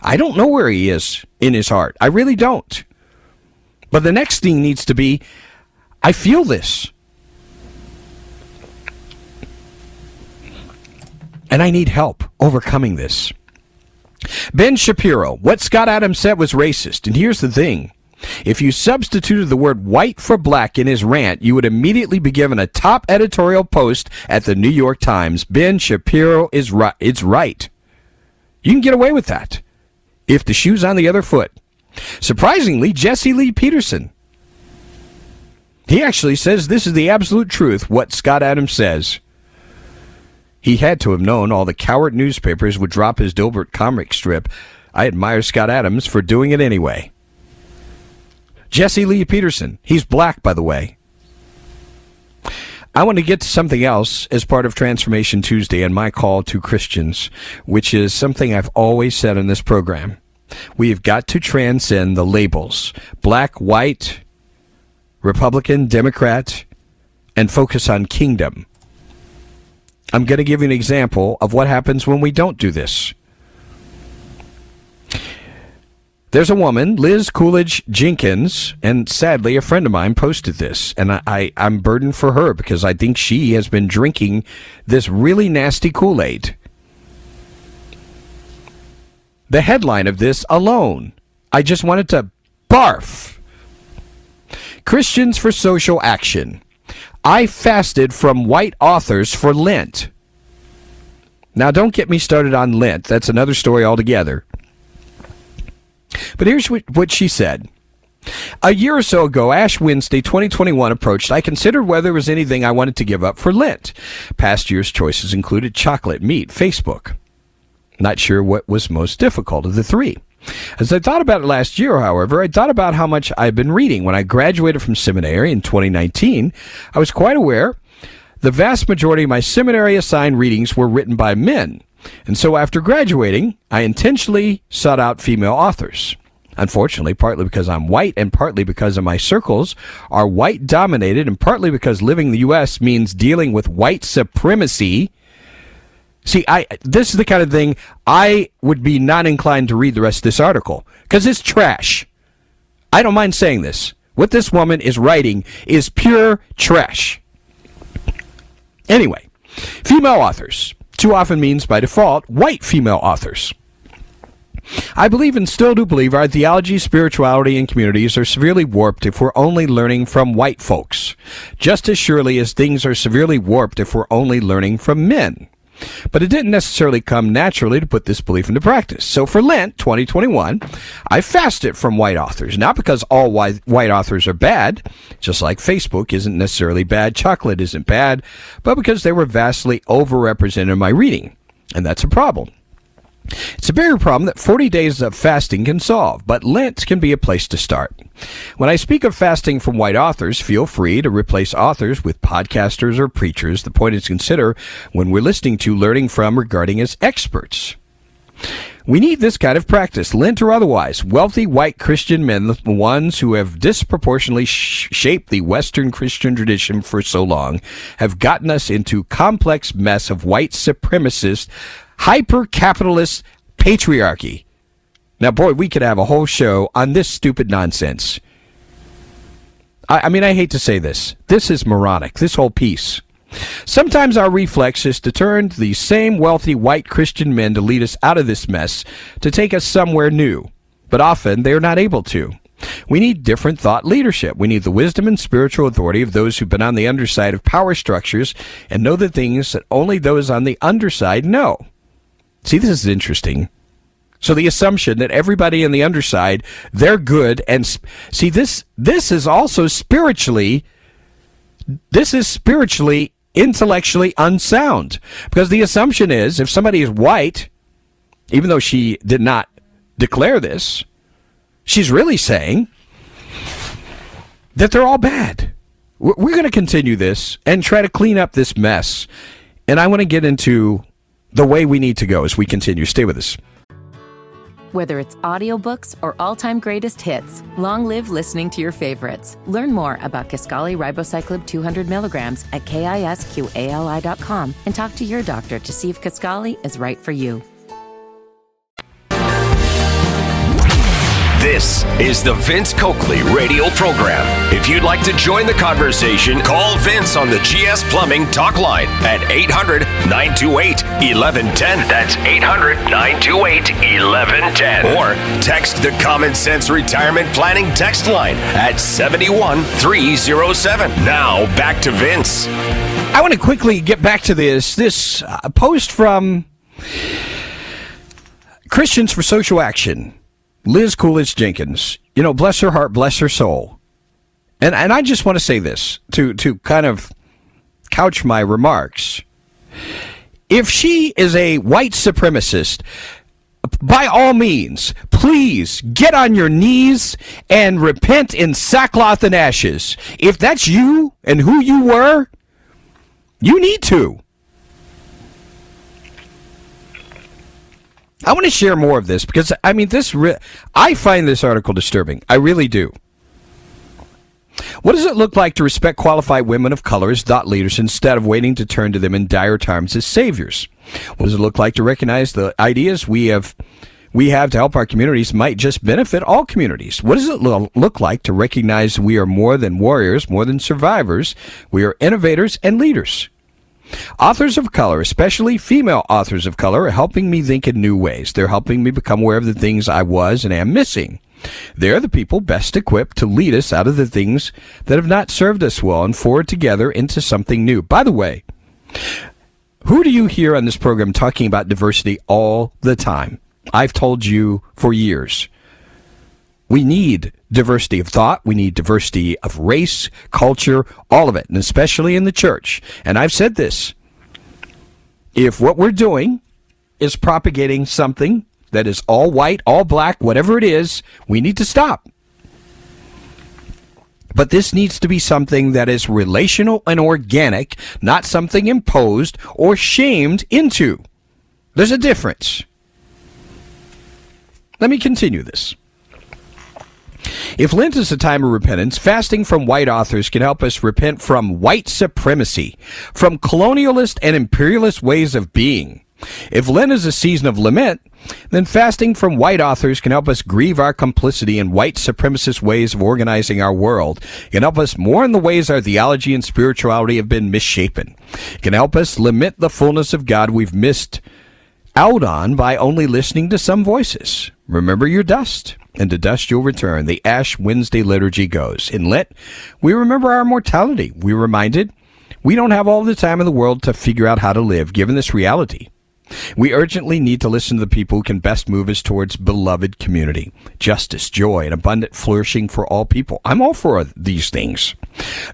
I don't know where he is in his heart. I really don't. But the next thing needs to be I feel this. And I need help overcoming this. Ben Shapiro, what Scott Adams said was racist. And here's the thing. If you substituted the word white for black in his rant, you would immediately be given a top editorial post at the New York Times. Ben Shapiro is right. It's right. You can get away with that if the shoe's on the other foot. Surprisingly, Jesse Lee Peterson. He actually says this is the absolute truth, what Scott Adams says. He had to have known all the coward newspapers would drop his Dilbert comic strip. I admire Scott Adams for doing it anyway. Jesse Lee Peterson. He's black, by the way. I want to get to something else as part of Transformation Tuesday and my call to Christians, which is something I've always said in this program. We've got to transcend the labels black, white, Republican, Democrat, and focus on kingdom. I'm going to give you an example of what happens when we don't do this. There's a woman, Liz Cooledge Jenkins, and sadly, a friend of mine posted this, and I, I, am burdened for her because I think she has been drinking this really nasty Kool Aid. The headline of this alone, I just wanted to barf. Christians for Social Action. I fasted from white authors for Lent. Now, don't get me started on Lent. That's another story altogether. But here's what she said. A year or so ago, Ash Wednesday 2021 approached. I considered whether there was anything I wanted to give up for Lent. Past year's choices included chocolate, meat, Facebook. Not sure what was most difficult of the three. As I thought about it last year, however, I thought about how much I've been reading. When I graduated from seminary in 2019, I was quite aware the vast majority of my seminary assigned readings were written by men. And so after graduating, I intentionally sought out female authors. Unfortunately, partly because I'm white and partly because of my circles are white dominated and partly because living in the U.S. means dealing with white supremacy See, I this is the kind of thing I would be not inclined to read the rest of this article because it's trash. I don't mind saying this. What this woman is writing is pure trash. Anyway, Female authors. Too often means by default white female authors. I believe and still do believe our theology, spirituality, and communities are severely warped if we're only learning from white folks, just as surely as things are severely warped if we're only learning from men. But it didn't necessarily come naturally to put this belief into practice. So for Lent 2021, I fasted from white authors, not because all white, authors are bad, just like Facebook isn't necessarily bad, chocolate isn't bad, but because they were vastly overrepresented in my reading. And that's a problem. It's a bigger problem that 40 days of fasting can solve, but Lent can be a place to start. When I speak of fasting from white authors, feel free to replace authors with podcasters or preachers. The point is to consider when we're listening to learning from regarding as experts. We need this kind of practice, Lent or otherwise. Wealthy white Christian men, the ones who have disproportionately sh- shaped the Western Christian tradition for so long, have gotten us into complex mess of white supremacist hyper capitalist patriarchy. Now, boy, we could have a whole show on this stupid nonsense. I, I, mean, I hate to say this. This is moronic, this whole piece. Sometimes our reflex is to turn to these same wealthy white Christian men to lead us out of this mess, to take us somewhere new. But often they are not able to. We need different thought leadership. We need the wisdom and spiritual authority of those who've been on the underside of power structures and know the things that only those on the underside know. See, this is interesting. So the assumption that everybody in the underside, they're good and sp- see this this is also spiritually this is spiritually intellectually unsound because the assumption is if somebody is white even though she did not declare this she's really saying that they're all bad. We're, we're going to continue this and try to clean up this mess. And I want to get into the way we need to go as we continue. Stay with us. Whether it's audiobooks or all-time greatest hits, long live listening to your favorites. Learn more about Kisqali Ribociclib 200 milligrams at kisqali.com and talk to your doctor to see if Kisqali is right for you. This is the Vince Coakley radio program. If you'd like to join the conversation, call Vince on the GS Plumbing talk line at 800 928 1110. That's 800 928 1110. Or text the Common Sense Retirement Planning text line at 71307. Now back to Vince. I want to quickly get back to this. This uh, post from Christians for Social Action. Liz Cooledge Jenkins, you know, bless her heart, bless her soul. And and I just want to say this to to kind of couch my remarks. If she is a white supremacist, by all means, please get on your knees and repent in sackcloth and ashes. If that's you and who you were, you need to. I want to share more of this because I mean this. Re- I find this article disturbing. I really do. What does it look like to respect qualified women of color as thought leaders instead of waiting to turn to them in dire times as saviors? What does it look like to recognize the ideas we have we have to help our communities might just benefit all communities? What does it lo- look like to recognize we are more than warriors, more than survivors? We are innovators and leaders. Authors of color, especially female authors of color, are helping me think in new ways. They're helping me become aware of the things I was and am missing. They're the people best equipped to lead us out of the things that have not served us well and forward together into something new. By the way, who do you hear on this program talking about diversity all the time? I've told you for years. We need diversity of thought. We need diversity of race, culture, all of it, and especially in the church. And I've said this. If what we're doing is propagating something that is all white, all black, whatever it is, we need to stop. But this needs to be something that is relational and organic, not something imposed or shamed into. There's a difference. Let me continue this. If Lent is a time of repentance, fasting from white authors can help us repent from white supremacy, from colonialist and imperialist ways of being. If Lent is a season of lament, then fasting from white authors can help us grieve our complicity in white supremacist ways of organizing our world. It can help us mourn the ways our theology and spirituality have been misshapen. It can help us lament the fullness of God we've missed out on by only listening to some voices. Remember your dust, and to dust you'll return. The Ash Wednesday liturgy goes. In Lent, we remember our mortality. We're reminded we don't have all the time in the world to figure out how to live, given this reality. We urgently need to listen to the people who can best move us towards beloved community, justice, joy, and abundant flourishing for all people. I'm all for these things.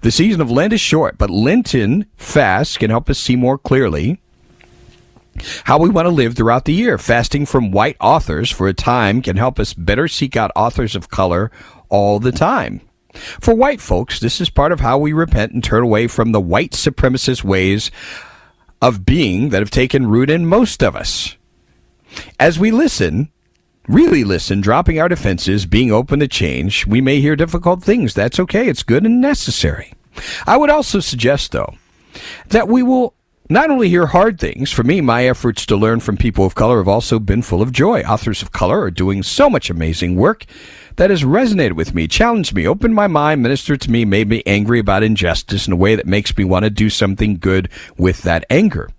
The season of Lent is short, but Lenten fasts can help us see more clearly how we want to live throughout the year. Fasting from white authors for a time can help us better seek out authors of color all the time. For white folks, this is part of how we repent and turn away from the white supremacist ways of being that have taken root in most of us. As we listen, really listen, dropping our defenses, being open to change, we may hear difficult things. That's okay. It's good and necessary. I would also suggest, though, that we will not only hear hard things, for me, my efforts to learn from people of color have also been full of joy. Authors of color are doing so much amazing work that has resonated with me, challenged me, opened my mind, ministered to me, made me angry about injustice in a way that makes me want to do something good with that anger.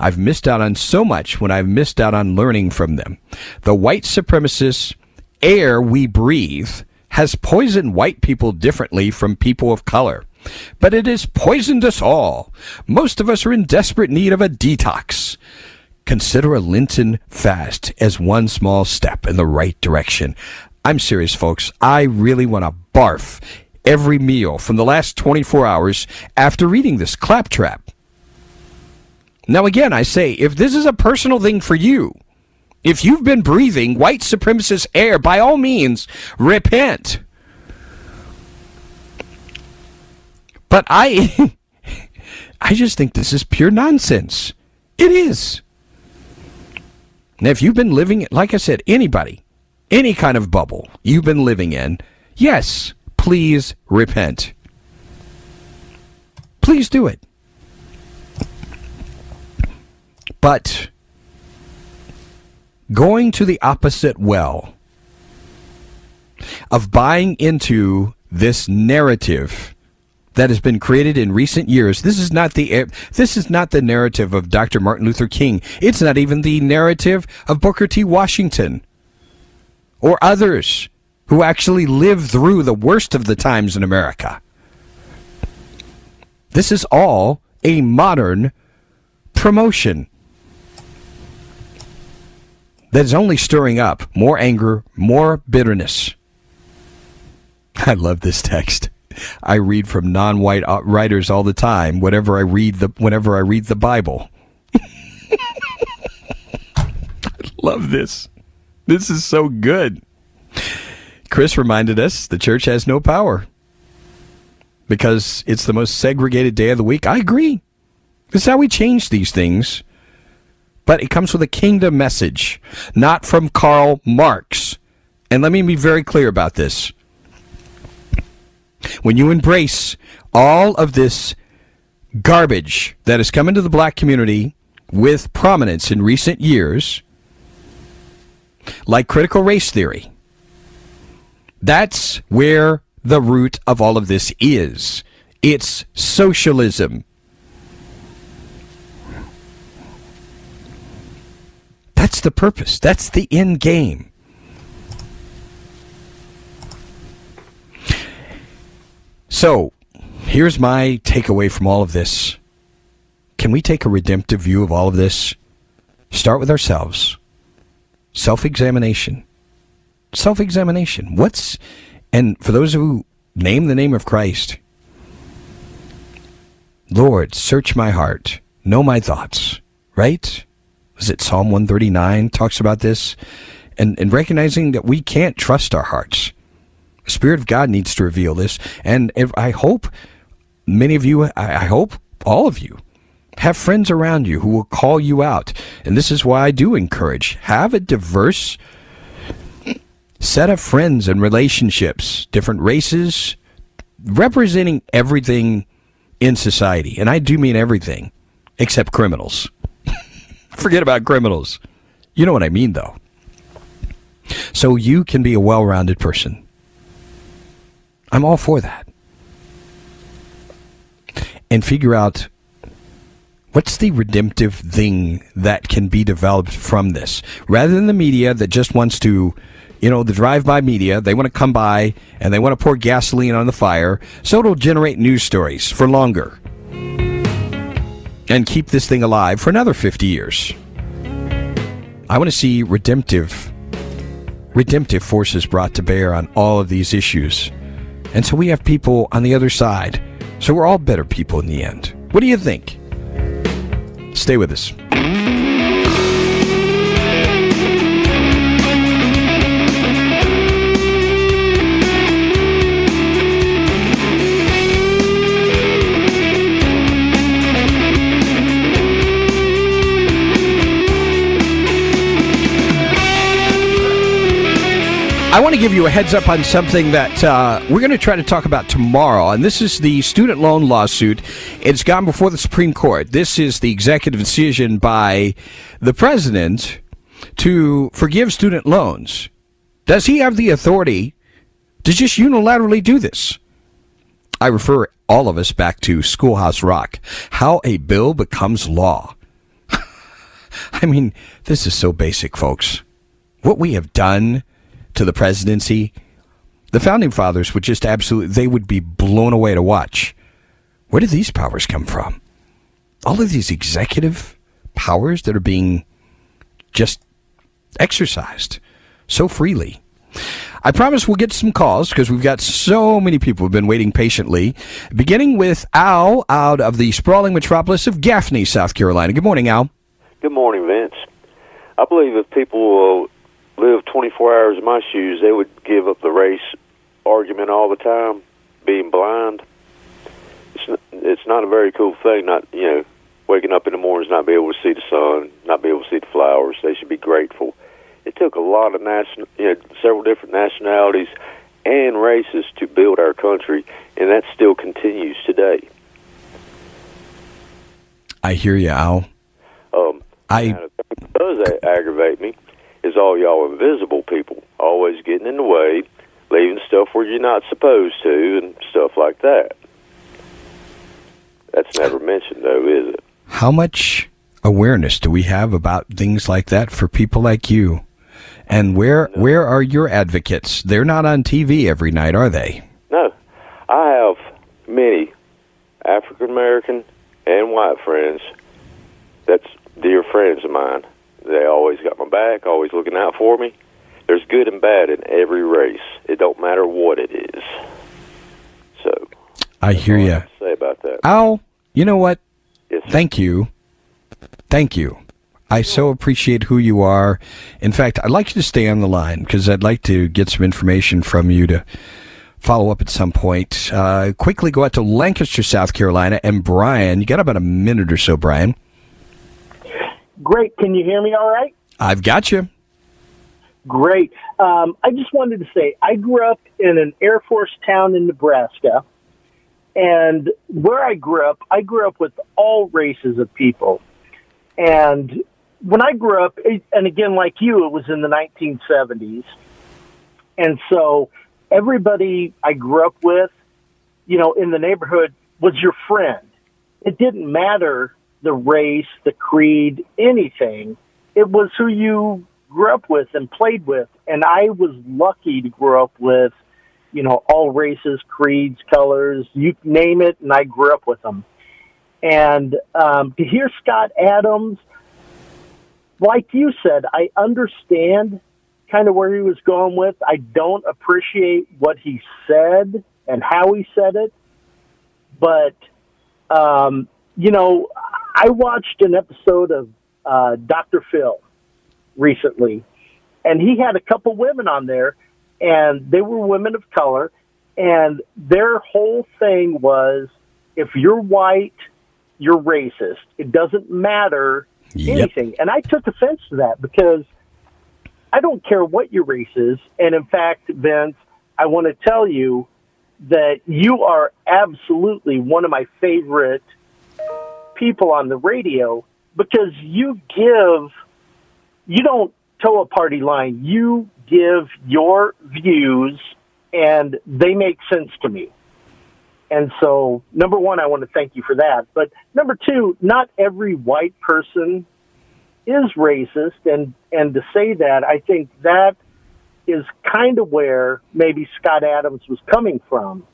I've missed out on so much when I've missed out on learning from them. The white supremacist air we breathe has poisoned white people differently from people of color. But it has poisoned us all. Most of us are in desperate need of a detox. Consider a Lenten fast as one small step in the right direction. I'm serious, folks. I really want to barf every meal from the last 24 hours after reading this claptrap. Now, again, I say, if this is a personal thing for you, if you've been breathing white supremacist air, by all means, repent. But I, [LAUGHS] I just think this is pure nonsense. It is. Now, if you've been living, like I said, anybody, any kind of bubble you've been living in, yes, please repent. Please do it. But going to the opposite well of buying into this narrative that has been created in recent years. This is not the eh, this is not the narrative of Dr. Martin Luther King. It's not even the narrative of Booker T. Washington or others who actually lived through the worst of the times in America. This is all a modern promotion that is only stirring up more anger, more bitterness. [LAUGHS] I love this text. I read from non-white uh, writers all the time. Whenever I read the whenever I read the Bible, [LAUGHS] I love this. This is so good. Chris reminded us the church has no power because it's the most segregated day of the week. I agree. This is how we change these things. But it comes with a kingdom message, not from Karl Marx. And let me be very clear about this. When you embrace all of this garbage that has come into the black community with prominence in recent years, like critical race theory. That's where the root of all of this is. It's socialism. That's the purpose. That's the end game. So, here's my takeaway from all of this. Can we take a redemptive view of all of this? Start with ourselves self examination. Self examination. What's, and for those who name the name of Christ, Lord, search my heart, know my thoughts, right? Was it Psalm 139 talks about this? And, and recognizing that we can't trust our hearts. Spirit of God needs to reveal this. And if, I hope many of you, I, I hope all of you, have friends around you who will call you out. And this is why I do encourage have a diverse set of friends and relationships, different races, representing everything in society. And I do mean everything except criminals. [LAUGHS] Forget about criminals. You know what I mean, though. So you can be a well rounded person. I'm all for that. And figure out what's the redemptive thing that can be developed from this. Rather than the media that just wants to you know the drive-by media they want to come by and they want to pour gasoline on the fire so it'll generate news stories for longer and keep this thing alive for another 50 years. I want to see redemptive redemptive forces brought to bear on all of these issues and so we have people on the other side. So we're all better people in the end. What do you think? Stay with us. I want to give you a heads up on something that uh, we're going to try to talk about tomorrow, and this is the student loan lawsuit. It's gone before the Supreme Court. This is the executive decision by the president to forgive student loans. Does he have the authority to just unilaterally do this? I refer all of us back to Schoolhouse Rock. How a bill becomes law. [LAUGHS] I mean, this is so basic, folks. What we have done to the presidency, the founding fathers would just absolutely, they would be blown away to watch. Where did these powers come from? All of these executive powers that are being just exercised so freely. I promise we'll get some calls because we've got so many people who've been waiting patiently. Beginning with Al out of the sprawling metropolis of Gaffney, South Carolina. Good morning, Al. Good morning, Vince. I believe if people will lived 24 hours in my shoes, they would give up the race argument all the time, being blind. It's not, it's not a very cool thing. Not you know, waking up in the mornings not be able to see the sun, not be able to see the flowers. They should be grateful. It took a lot of national, you know, several different nationalities and races to build our country, and that still continues today. I hear you, Al. Um, I does aggravate me is all y'all invisible people, always getting in the way, leaving stuff where you're not supposed to, and stuff like that. That's never mentioned, though, is it? How much awareness do we have about things like that for people like you? And where no. where are your advocates? They're not on TV every night, are they? No, I have many African American and white friends. That's dear friends of mine they always got my back, always looking out for me. There's good and bad in every race. It don't matter what it is. So I hear you. Say about that. Al, you know what? Yes, Thank you. Thank you. I so appreciate who you are. In fact, I'd like you to stay on the line because I'd like to get some information from you to follow up at some point. Uh, quickly go out to Lancaster, South Carolina, and Brian. You got about a minute or so, Brian. Great. Can you hear me all right? I've got you. Great. Um, I just wanted to say I grew up in an Air Force town in Nebraska. And where I grew up, I grew up with all races of people. And when I grew up, and again, like you, it was in the 1970s. And so everybody I grew up with, you know, in the neighborhood was your friend. It didn't matter the race, the creed, anything. It was who you grew up with and played with. And I was lucky to grow up with, you know, all races, creeds, colors, you name it, and I grew up with them. And um, to hear Scott Adams, like you said, I understand kind of where he was going with. I don't appreciate what he said and how he said it, but um, you know, I watched an episode of uh, Dr. Phil recently, and he had a couple women on there, and they were women of color, and their whole thing was if you're white, you're racist. It doesn't matter yep. anything. And I took offense to that because I don't care what your race is. And in fact, Vince, I want to tell you that you are absolutely one of my favorite people on the radio because you give, you don't toe a party line. You give your views, and they make sense to me. And so, number one, I want to thank you for that. But number two, not every white person is racist, and and to say that, I think that is kind of where maybe Scott Adams was coming from.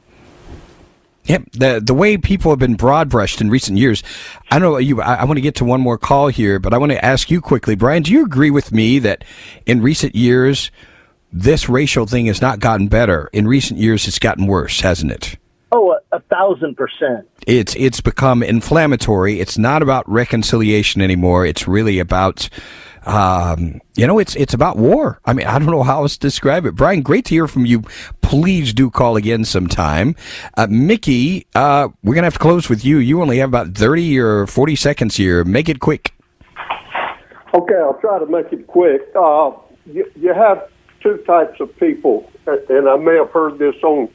Yeah, the the way people have been broad brushed in recent years. I know you. I, I, want to get to one more call here, but I want to ask you quickly, Brian. Do you agree with me that in recent years this racial thing has not gotten better? In recent years, it's gotten worse, hasn't it? Oh, a, a thousand percent. It's it's become inflammatory. It's not about reconciliation anymore. It's really about um, you know, it's it's about war. I mean, I don't know how else to describe it. Brian, great to hear from you. Please do call again sometime. Uh, Mickey, uh, we're gonna have to close with you. You only have about thirty or forty seconds here. Make it quick. Okay, I'll try to make it quick. Uh, you, you have two types of people, and I may have heard this on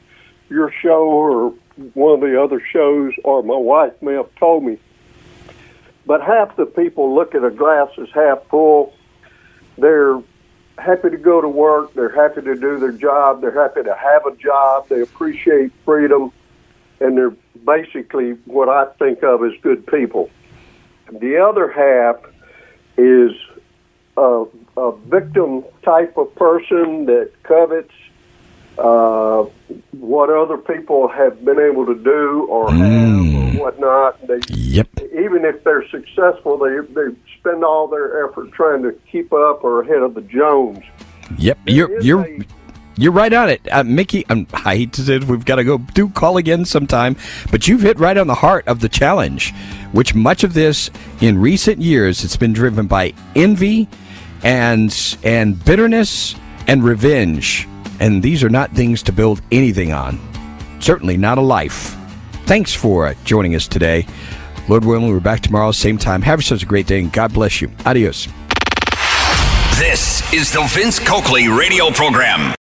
your show or one of the other shows, or my wife may have told me but half the people look at a glass as half full. They're happy to go to work. They're happy to do their job. They're happy to have a job. They appreciate freedom. And they're basically what I think of as good people. The other half is a, a victim type of person that covets uh, what other people have been able to do or mm. have or whatnot. They, yep. Even if they're successful, they they spend all their effort trying to keep up or ahead of the Jones. Yep, there you're you're. A, you're right on it, uh, Mickey. Um, I hate to say it, we've got to go do call again sometime, but you've hit right on the heart of the challenge, which much of this in recent years it's been driven by envy and and bitterness and revenge and these are not things to build anything on. Certainly not a life. Thanks for uh, joining us today. Lord willing, we're back tomorrow, same time. Have yourselves a great day, and God bless you. Adios. This is the Vince Coakley radio program.